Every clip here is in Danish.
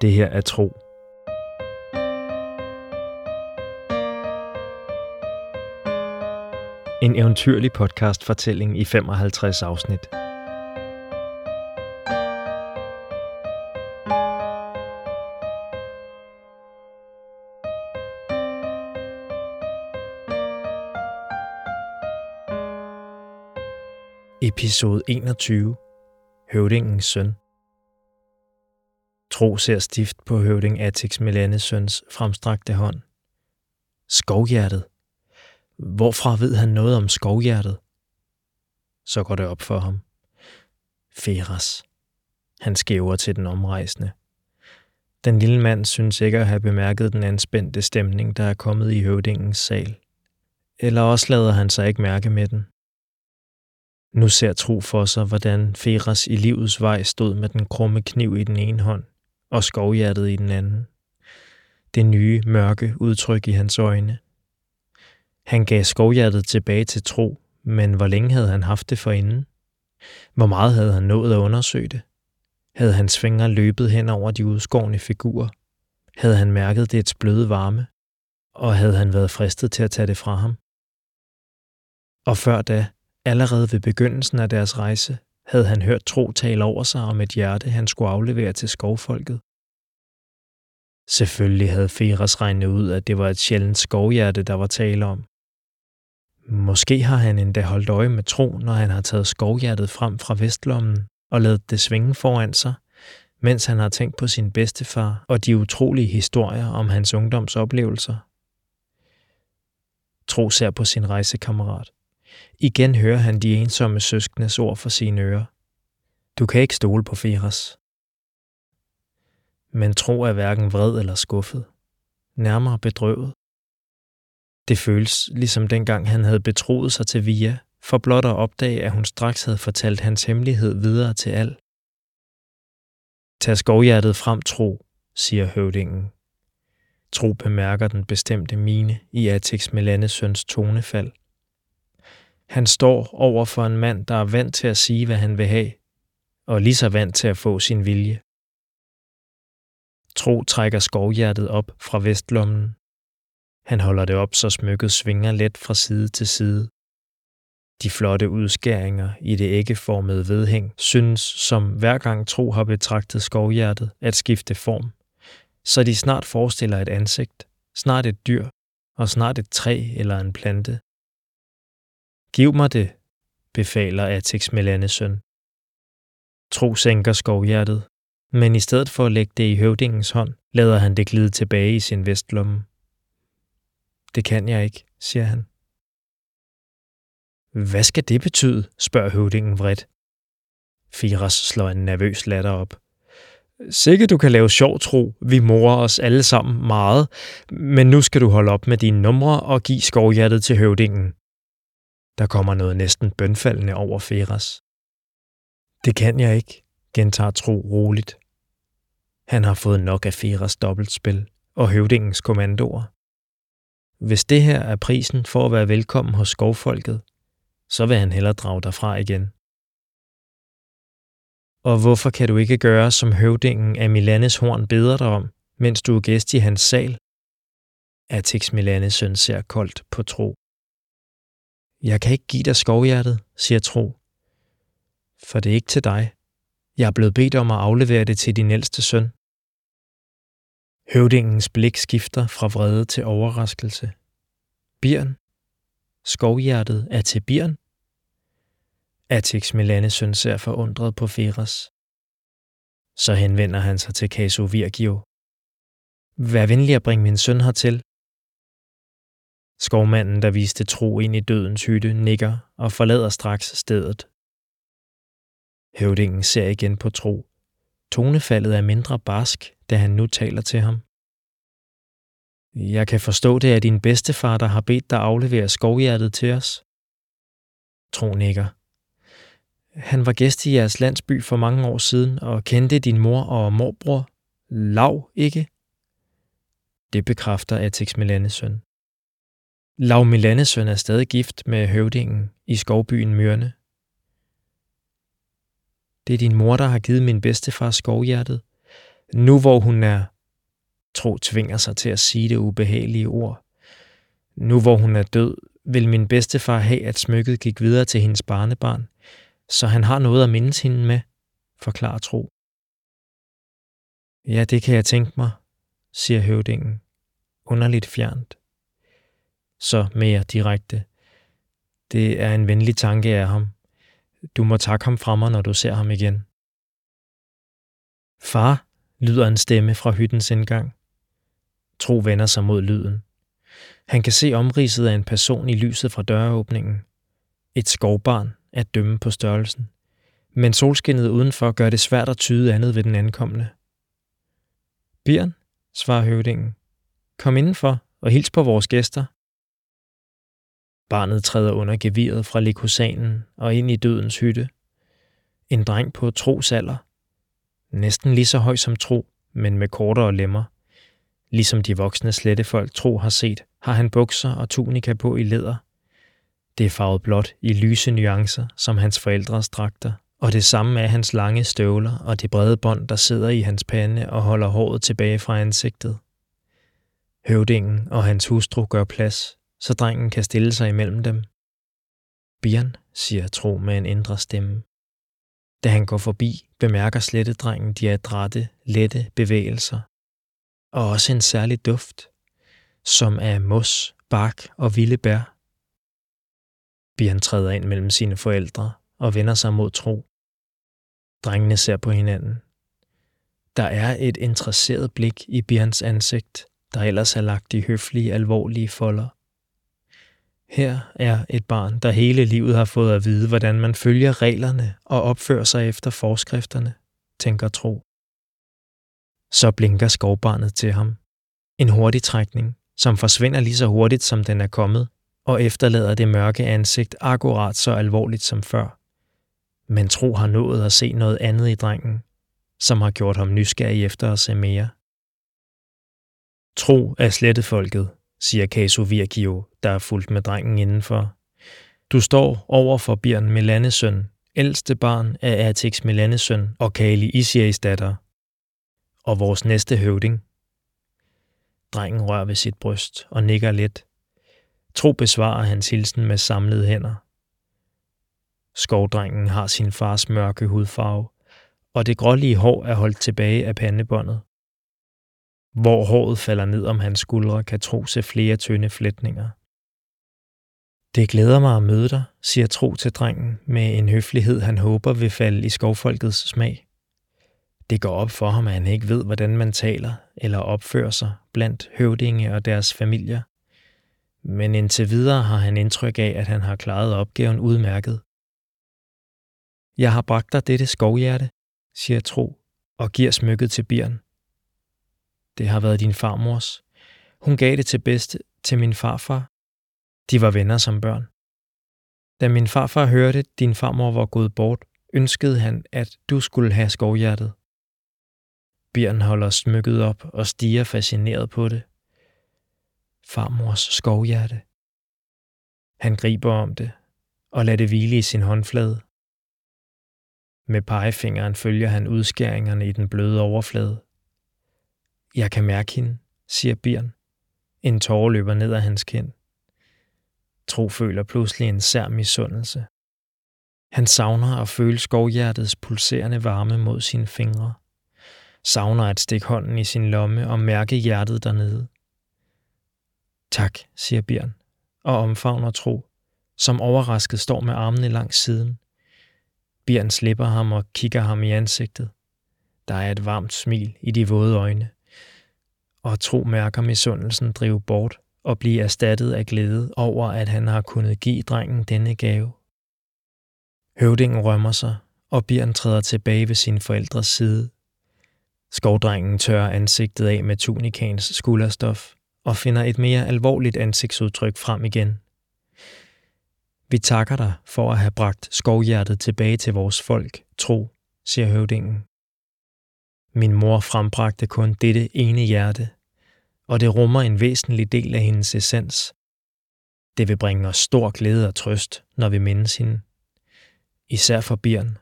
Det her er tro. En eventyrlig podcast-fortælling i 55 afsnit. Episode 21. Høvdingens søn. Tro ser stift på høvding Atix Melanes søns fremstrakte hånd. Skovhjertet. Hvorfra ved han noget om skovhjertet? Så går det op for ham. Feras. Han skæver til den omrejsende. Den lille mand synes ikke at have bemærket den anspændte stemning, der er kommet i høvdingens sal. Eller også lader han sig ikke mærke med den. Nu ser Tro for sig, hvordan Feras i livets vej stod med den krumme kniv i den ene hånd og skovhjertet i den anden. Det nye, mørke udtryk i hans øjne. Han gav skovhjertet tilbage til Tro, men hvor længe havde han haft det forinden? Hvor meget havde han nået at undersøge det? Havde hans fingre løbet hen over de udskårne figurer? Havde han mærket dets bløde varme? Og havde han været fristet til at tage det fra ham? Og før da, allerede ved begyndelsen af deres rejse, havde han hørt Tro tale over sig om et hjerte, han skulle aflevere til skovfolket. Selvfølgelig havde Feras regnet ud, at det var et sjældent skovhjerte, der var tale om. Måske har han endda holdt øje med Tro, når han har taget skovhjertet frem fra vestlommen og ladet det svinge foran sig, mens han har tænkt på sin bedstefar og de utrolige historier om hans ungdomsoplevelser. Tro ser på sin rejsekammerat. Igen hører han de ensomme søskendes ord for sine ører. Du kan ikke stole på Feras. Men Tro er hverken vred eller skuffet. Nærmere bedrøvet. Det føles ligesom dengang han havde betroet sig til Via, for blot at opdage, at hun straks havde fortalt hans hemmelighed videre til al. Tag skovhjertet frem, Tro, siger høvdingen. Tro bemærker den bestemte mine i Atix Melanes søns tonefald. Han står over for en mand, der er vant til at sige, hvad han vil have, og lige så vant til at få sin vilje. Tro trækker skovhjertet op fra vestlommen. Han holder det op, så smykket svinger let fra side til side. De flotte udskæringer i det æggeformede vedhæng synes, som hver gang Tro har betragtet skovhjertet, at skifte form, så de snart forestiller et ansigt, snart et dyr og snart et træ eller en plante. Giv mig det, befaler Atix Melanes søn. Tro sænker skovhjertet, men i stedet for at lægge det i høvdingens hånd, lader han det glide tilbage i sin vestlomme. Det kan jeg ikke, siger han. Hvad skal det betyde, spørger høvdingen vredt. Firas slår en nervøs latter op. Sikke du kan lave sjov tro, vi morer os alle sammen meget, men nu skal du holde op med dine numre og give skovhjertet til høvdingen. Der kommer noget næsten bønfaldende over Feras. Det kan jeg ikke, gentager Tro roligt. Han har fået nok af Feras dobbeltspil og høvdingens kommandoer. Hvis det her er prisen for at være velkommen hos skovfolket, så vil han hellere drage derfra igen. Og hvorfor kan du ikke gøre, som høvdingen af Milanes horn beder dig om, mens du er gæst i hans sal? Atix Milanes søn ser koldt på Tro. Jeg kan ikke give dig skovhjertet, siger Tro. For det er ikke til dig. Jeg er blevet bedt om at aflevere det til din ældste søn. Høvdingens blik skifter fra vrede til overraskelse. Birn. Skovhjertet er til Birn. Atix Melanesøn ser forundret på Feras. Så henvender han sig til Caso Virgio. Vær venlig at bringe min søn hertil. Skovmanden, der viste tro ind i dødens hytte, nikker og forlader straks stedet. Høvdingen ser igen på tro. Tonefaldet er mindre barsk, da han nu taler til ham. Jeg kan forstå det af din bedstefar, der har bedt dig aflevere skovhjertet til os. Tro nikker. Han var gæst i jeres landsby for mange år siden og kendte din mor og morbror. Lav, ikke? Det bekræfter Atix Melanesøn. Lav Milanesøn er stadig gift med høvdingen i skovbyen Myrne. Det er din mor, der har givet min bedstefar skovhjertet. Nu hvor hun er, tro tvinger sig til at sige det ubehagelige ord. Nu hvor hun er død, vil min bedstefar have, at smykket gik videre til hendes barnebarn, så han har noget at mindes hende med, forklarer Tro. Ja, det kan jeg tænke mig, siger høvdingen, underligt fjernt. Så mere direkte. Det er en venlig tanke af ham. Du må takke ham fra mig, når du ser ham igen. Far, lyder en stemme fra hyttens indgang. Tro vender sig mod lyden. Han kan se omridset af en person i lyset fra døråbningen. Et skovbarn at dømme på størrelsen. Men solskinnet udenfor gør det svært at tyde andet ved den ankommende. Bjørn, svarer høvdingen. Kom indenfor og hils på vores gæster. Barnet træder under geviret fra likosanen og ind i dødens hytte. En dreng på trosalder. Næsten lige så høj som tro, men med kortere lemmer. Ligesom de voksne slettefolk tro har set, har han bukser og tunika på i læder. Det er farvet blåt i lyse nuancer, som hans forældres dragter, og det samme er hans lange støvler og det brede bånd, der sidder i hans pande og holder håret tilbage fra ansigtet. Høvdingen og hans hustru gør plads, så drengen kan stille sig imellem dem. Bjørn, siger Tro med en indre stemme. Da han går forbi, bemærker slettedrengen de adrette, lette bevægelser. Og også en særlig duft, som af mos, bark og vilde bær. Bjørn træder ind mellem sine forældre og vender sig mod Tro. Drengene ser på hinanden. Der er et interesseret blik i Bjørns ansigt, der ellers er lagt i høflige, alvorlige folder. Her er et barn, der hele livet har fået at vide, hvordan man følger reglerne og opfører sig efter forskrifterne, tænker Tro. Så blinker skovbarnet til ham. En hurtig trækning, som forsvinder lige så hurtigt, som den er kommet, og efterlader det mørke ansigt akkurat så alvorligt som før. Men Tro har nået at se noget andet i drengen, som har gjort ham nysgerrig efter at se mere. Tro er slettefolket, folket, siger Caso Virgio, der er fuldt med drengen indenfor. Du står over for Bjørn Melanesøn, ældste barn af Atix Melanesøn og Kali Isias datter, og vores næste høvding. Drengen rører ved sit bryst og nikker lidt. Tro besvarer hans hilsen med samlede hænder. Skovdrengen har sin fars mørke hudfarve, og det grålige hår er holdt tilbage af pandebåndet. Hvor håret falder ned om hans skuldre, kan Tro se flere tynde flætninger. Det glæder mig at møde dig, siger Tro til drengen med en høflighed, han håber vil falde i skovfolkets smag. Det går op for ham, at han ikke ved, hvordan man taler eller opfører sig blandt høvdinge og deres familier. Men indtil videre har han indtryk af, at han har klaret opgaven udmærket. Jeg har bragt dig dette skovhjerte, siger Tro, og giver smykket til Bjørn. Det har været din farmors. Hun gav det til bedste til min farfar. De var venner som børn. Da min farfar hørte, at din farmor var gået bort, ønskede han, at du skulle have skovhjertet. Bjørn holder smykket op og stiger fascineret på det. Farmors skovhjerte. Han griber om det og lader det hvile i sin håndflade. Med pegefingeren følger han udskæringerne i den bløde overflade. Jeg kan mærke hende, siger Bjørn. En tårer løber ned ad hans kind. Tro føler pludselig en sær misundelse. Han savner at føle skovhjertets pulserende varme mod sine fingre. Savner at stikke hånden i sin lomme og mærke hjertet dernede. Tak, siger Bjørn, og omfavner Tro, som overrasket står med armene langs siden. Bjørn slipper ham og kigger ham i ansigtet. Der er et varmt smil i de våde øjne og tro mærker misundelsen drive bort og blive erstattet af glæde over, at han har kunnet give drengen denne gave. Høvdingen rømmer sig, og Bjørn træder tilbage ved sin forældres side. Skovdrengen tørrer ansigtet af med tunikans skulderstof og finder et mere alvorligt ansigtsudtryk frem igen. Vi takker dig for at have bragt skovhjertet tilbage til vores folk, tro, siger høvdingen. Min mor frembragte kun dette ene hjerte, og det rummer en væsentlig del af hendes essens. Det vil bringe os stor glæde og trøst, når vi mindes hende. Især for Bjørn.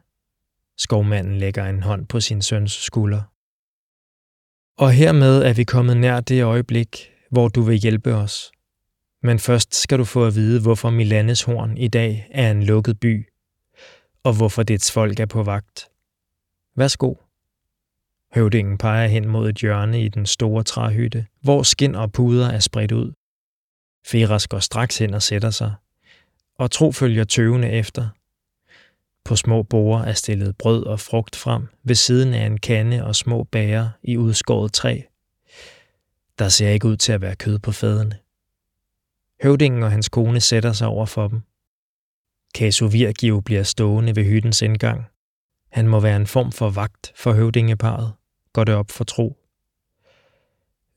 Skovmanden lægger en hånd på sin søns skulder. Og hermed er vi kommet nær det øjeblik, hvor du vil hjælpe os. Men først skal du få at vide, hvorfor Milanes horn i dag er en lukket by, og hvorfor dets folk er på vagt. Værsgo. Høvdingen peger hen mod et hjørne i den store træhytte, hvor skin og puder er spredt ud. Feras går straks hen og sætter sig, og Tro følger tøvende efter. På små borer er stillet brød og frugt frem ved siden af en kande og små bager i udskåret træ. Der ser ikke ud til at være kød på fadene. Høvdingen og hans kone sætter sig over for dem. Kasu Virgiv bliver stående ved hyttens indgang. Han må være en form for vagt for høvdingeparet, går det op for tro.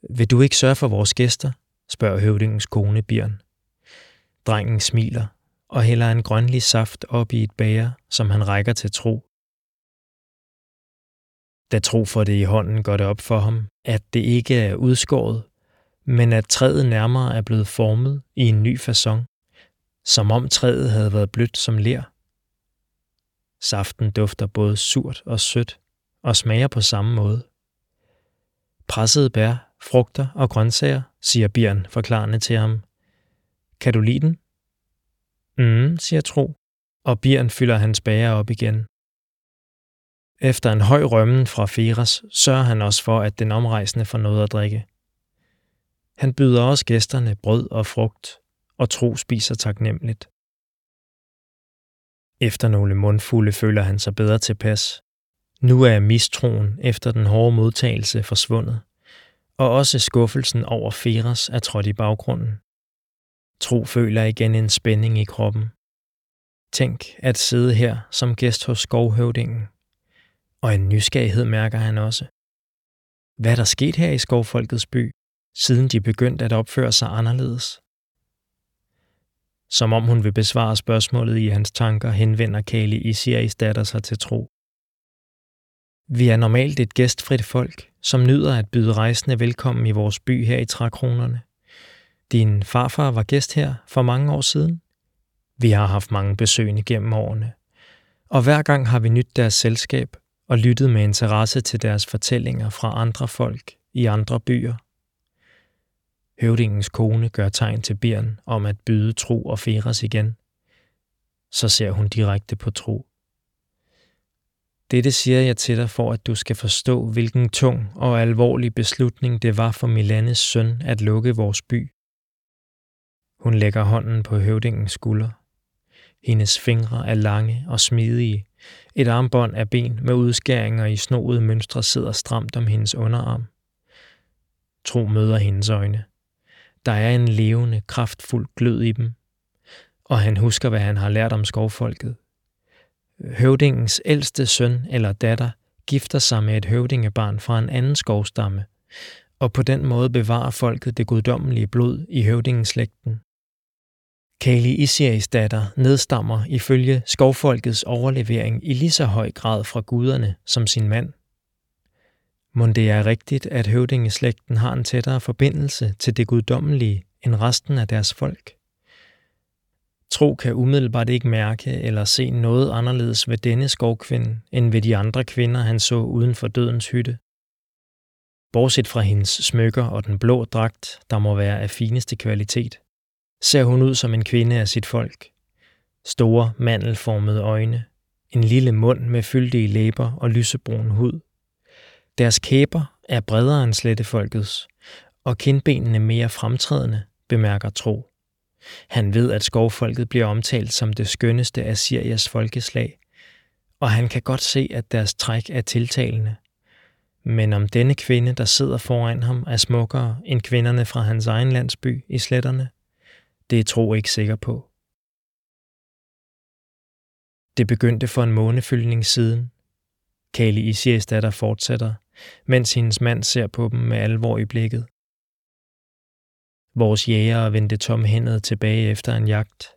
Vil du ikke sørge for vores gæster? spørger høvdingens kone Bjørn. Drengen smiler og hælder en grønlig saft op i et bæger, som han rækker til Tro. Da Tro får det i hånden, går det op for ham, at det ikke er udskåret, men at træet nærmere er blevet formet i en ny façon, som om træet havde været blødt som ler. Saften dufter både surt og sødt og smager på samme måde. Pressede bær, frugter og grøntsager, siger Bjørn forklarende til ham. Kan du lide den? Mm, siger Tro, og Bjørn fylder hans bager op igen. Efter en høj rømmen fra Feras sørger han også for, at den omrejsende får noget at drikke. Han byder også gæsterne brød og frugt, og Tro spiser taknemmeligt. Efter nogle mundfulde føler han sig bedre tilpas. Nu er mistroen efter den hårde modtagelse forsvundet, og også skuffelsen over Feras er trådt i baggrunden. Tro føler igen en spænding i kroppen. Tænk at sidde her som gæst hos skovhøvdingen. Og en nysgerrighed mærker han også. Hvad er der sket her i skovfolkets by, siden de begyndte at opføre sig anderledes? Som om hun vil besvare spørgsmålet i hans tanker, henvender Kali Isiris datter sig til tro. Vi er normalt et gæstfrit folk, som nyder at byde rejsende velkommen i vores by her i Trækronerne. Din farfar var gæst her for mange år siden. Vi har haft mange besøgende gennem årene, og hver gang har vi nydt deres selskab og lyttet med interesse til deres fortællinger fra andre folk i andre byer. Høvdingens kone gør tegn til Bjørn om at byde Tro og Feras igen. Så ser hun direkte på Tro. Dette siger jeg til dig for, at du skal forstå, hvilken tung og alvorlig beslutning det var for Milanes søn at lukke vores by. Hun lægger hånden på høvdingens skulder. Hendes fingre er lange og smidige. Et armbånd af ben med udskæringer i snoede mønstre sidder stramt om hendes underarm. Tro møder hendes øjne. Der er en levende, kraftfuld glød i dem. Og han husker, hvad han har lært om skovfolket. Høvdingens ældste søn eller datter gifter sig med et høvdingebarn fra en anden skovstamme, og på den måde bevarer folket det guddommelige blod i høvdingeslægten. Kali Isiris datter nedstammer ifølge skovfolkets overlevering i lige så høj grad fra guderne som sin mand. Men det er rigtigt, at høvdingeslægten har en tættere forbindelse til det guddommelige end resten af deres folk? Tro kan umiddelbart ikke mærke eller se noget anderledes ved denne skovkvinde, end ved de andre kvinder, han så uden for dødens hytte. Bortset fra hendes smykker og den blå dragt, der må være af fineste kvalitet ser hun ud som en kvinde af sit folk. Store, mandelformede øjne, en lille mund med fyldige læber og lysebrun hud. Deres kæber er bredere end slettefolkets, og kindbenene mere fremtrædende, bemærker Tro. Han ved, at skovfolket bliver omtalt som det skønneste af Sirias folkeslag, og han kan godt se, at deres træk er tiltalende. Men om denne kvinde, der sidder foran ham, er smukkere end kvinderne fra hans egen landsby i sletterne, det er Tro ikke sikker på. Det begyndte for en månefyldning siden. Kali Isias datter fortsætter, mens hendes mand ser på dem med alvor i blikket. Vores jæger vendte tomhændet tilbage efter en jagt.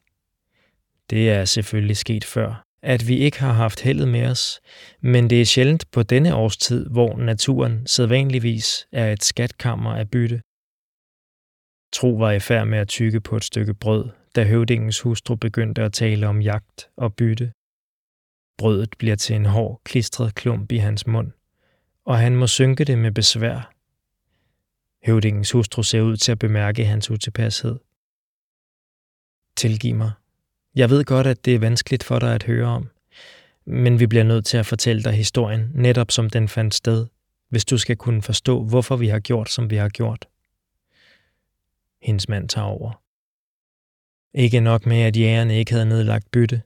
Det er selvfølgelig sket før, at vi ikke har haft heldet med os, men det er sjældent på denne årstid, hvor naturen sædvanligvis er et skatkammer af bytte. Tro var i færd med at tykke på et stykke brød, da høvdingens hustru begyndte at tale om jagt og bytte. Brødet bliver til en hård, klistret klump i hans mund, og han må synke det med besvær, Høvdingens hustru ser ud til at bemærke hans utilpashed. Tilgiv mig. Jeg ved godt, at det er vanskeligt for dig at høre om, men vi bliver nødt til at fortælle dig historien, netop som den fandt sted, hvis du skal kunne forstå, hvorfor vi har gjort, som vi har gjort. Hendes mand tager over. Ikke nok med, at jægerne ikke havde nedlagt bytte.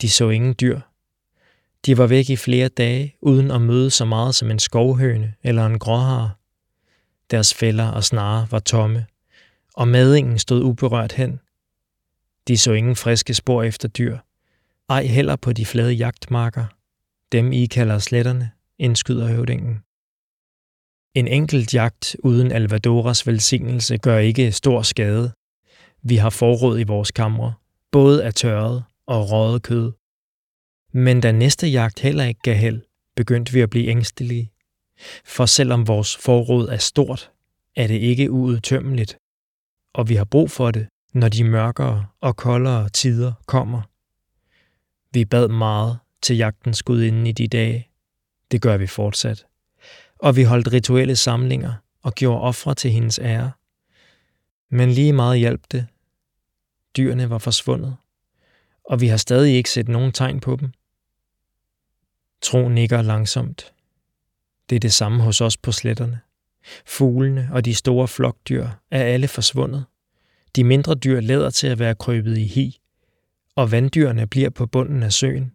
De så ingen dyr. De var væk i flere dage, uden at møde så meget som en skovhøne eller en gråhare. Deres fælder og snare var tomme, og madingen stod uberørt hen. De så ingen friske spor efter dyr, ej heller på de flade jagtmarker. Dem I kalder sletterne, indskyder høvdingen. En enkelt jagt uden Alvadoras velsignelse gør ikke stor skade. Vi har forråd i vores kamre, både af tørret og røget kød. Men da næste jagt heller ikke gav held, begyndte vi at blive ængstelige. For selvom vores forråd er stort, er det ikke uudtømmeligt, og vi har brug for det, når de mørkere og koldere tider kommer. Vi bad meget til jagtens gudinde i de dage. Det gør vi fortsat. Og vi holdt rituelle samlinger og gjorde ofre til hendes ære. Men lige meget hjalp det. Dyrene var forsvundet, og vi har stadig ikke set nogen tegn på dem. Tro nikker langsomt. Det er det samme hos os på sletterne. Fuglene og de store flokdyr er alle forsvundet. De mindre dyr lader til at være krøbet i hi, og vanddyrene bliver på bunden af søen.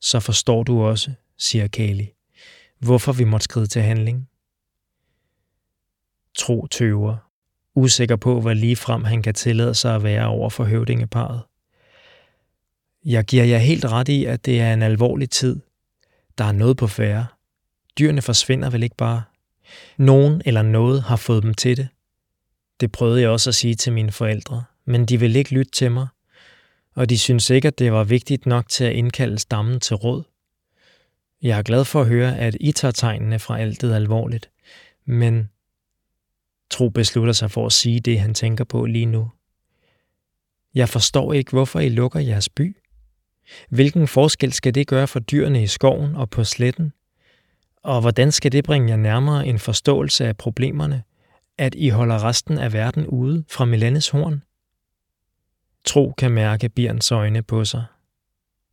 Så forstår du også, siger Kali, hvorfor vi måtte skride til handling. Tro tøver, usikker på, hvad lige frem han kan tillade sig at være over for høvdingeparet. Jeg giver jer helt ret i, at det er en alvorlig tid. Der er noget på færre. Dyrene forsvinder vel ikke bare. Nogen eller noget har fået dem til det. Det prøvede jeg også at sige til mine forældre, men de ville ikke lytte til mig, og de synes ikke, at det var vigtigt nok til at indkalde stammen til råd. Jeg er glad for at høre, at I tager tegnene fra alt det alvorligt, men Tro beslutter sig for at sige det, han tænker på lige nu. Jeg forstår ikke, hvorfor I lukker jeres by. Hvilken forskel skal det gøre for dyrene i skoven og på sletten? Og hvordan skal det bringe jer nærmere en forståelse af problemerne, at I holder resten af verden ude fra Milanes horn? Tro kan mærke Bjørns øjne på sig.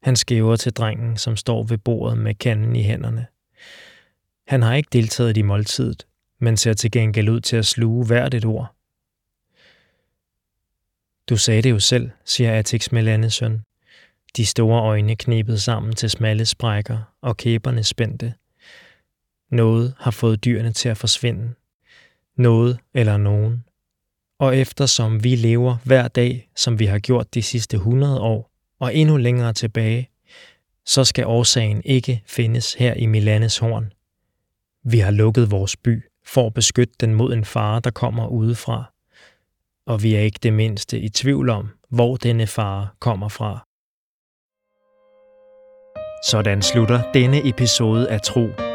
Han skæver til drengen, som står ved bordet med kanden i hænderne. Han har ikke deltaget i måltidet, men ser til gengæld ud til at sluge hvert et ord. Du sagde det jo selv, siger Atix Melanes søn. De store øjne knebet sammen til smalle sprækker, og kæberne spændte. Noget har fået dyrene til at forsvinde. Noget eller nogen. Og eftersom vi lever hver dag, som vi har gjort de sidste 100 år, og endnu længere tilbage, så skal årsagen ikke findes her i Milanes horn. Vi har lukket vores by for at beskytte den mod en fare, der kommer udefra. Og vi er ikke det mindste i tvivl om, hvor denne fare kommer fra. Sådan slutter denne episode af Tro.